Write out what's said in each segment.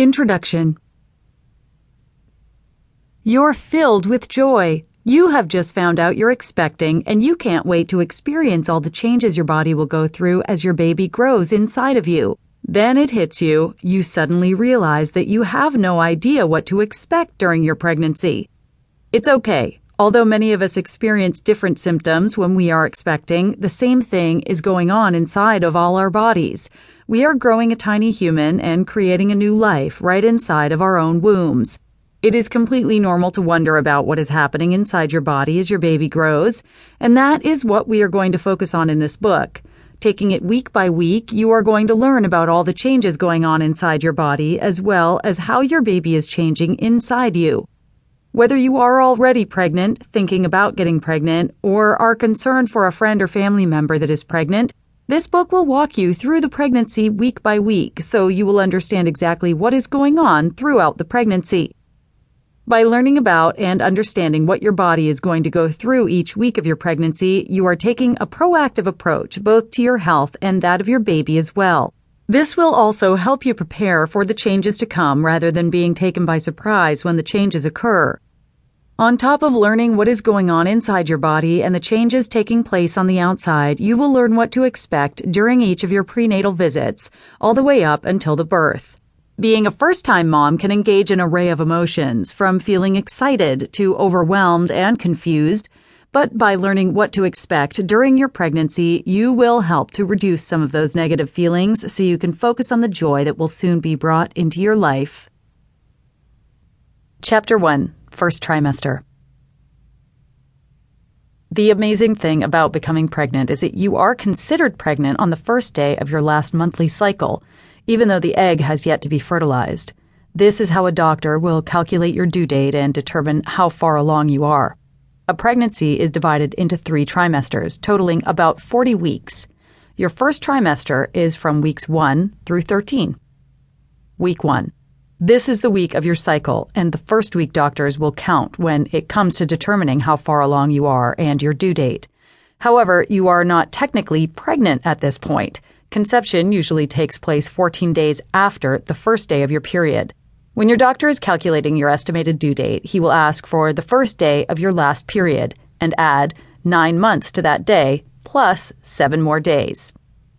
Introduction You're filled with joy. You have just found out you're expecting, and you can't wait to experience all the changes your body will go through as your baby grows inside of you. Then it hits you. You suddenly realize that you have no idea what to expect during your pregnancy. It's okay. Although many of us experience different symptoms when we are expecting, the same thing is going on inside of all our bodies. We are growing a tiny human and creating a new life right inside of our own wombs. It is completely normal to wonder about what is happening inside your body as your baby grows, and that is what we are going to focus on in this book. Taking it week by week, you are going to learn about all the changes going on inside your body as well as how your baby is changing inside you. Whether you are already pregnant, thinking about getting pregnant, or are concerned for a friend or family member that is pregnant, this book will walk you through the pregnancy week by week so you will understand exactly what is going on throughout the pregnancy. By learning about and understanding what your body is going to go through each week of your pregnancy, you are taking a proactive approach both to your health and that of your baby as well. This will also help you prepare for the changes to come rather than being taken by surprise when the changes occur. On top of learning what is going on inside your body and the changes taking place on the outside, you will learn what to expect during each of your prenatal visits, all the way up until the birth. Being a first time mom can engage an array of emotions, from feeling excited to overwhelmed and confused but by learning what to expect during your pregnancy, you will help to reduce some of those negative feelings so you can focus on the joy that will soon be brought into your life. Chapter 1 First Trimester The amazing thing about becoming pregnant is that you are considered pregnant on the first day of your last monthly cycle, even though the egg has yet to be fertilized. This is how a doctor will calculate your due date and determine how far along you are. A pregnancy is divided into three trimesters, totaling about 40 weeks. Your first trimester is from weeks 1 through 13. Week 1. This is the week of your cycle, and the first week doctors will count when it comes to determining how far along you are and your due date. However, you are not technically pregnant at this point. Conception usually takes place 14 days after the first day of your period. When your doctor is calculating your estimated due date, he will ask for the first day of your last period and add nine months to that day, plus seven more days.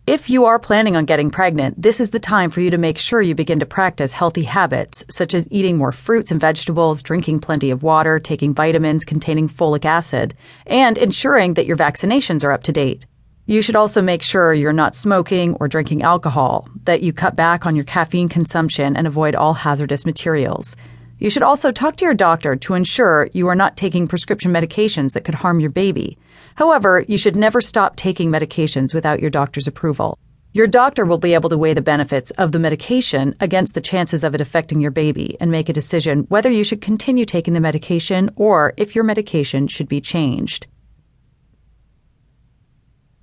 If you are planning on getting pregnant, this is the time for you to make sure you begin to practice healthy habits, such as eating more fruits and vegetables, drinking plenty of water, taking vitamins containing folic acid, and ensuring that your vaccinations are up to date. You should also make sure you're not smoking or drinking alcohol, that you cut back on your caffeine consumption and avoid all hazardous materials. You should also talk to your doctor to ensure you are not taking prescription medications that could harm your baby. However, you should never stop taking medications without your doctor's approval. Your doctor will be able to weigh the benefits of the medication against the chances of it affecting your baby and make a decision whether you should continue taking the medication or if your medication should be changed.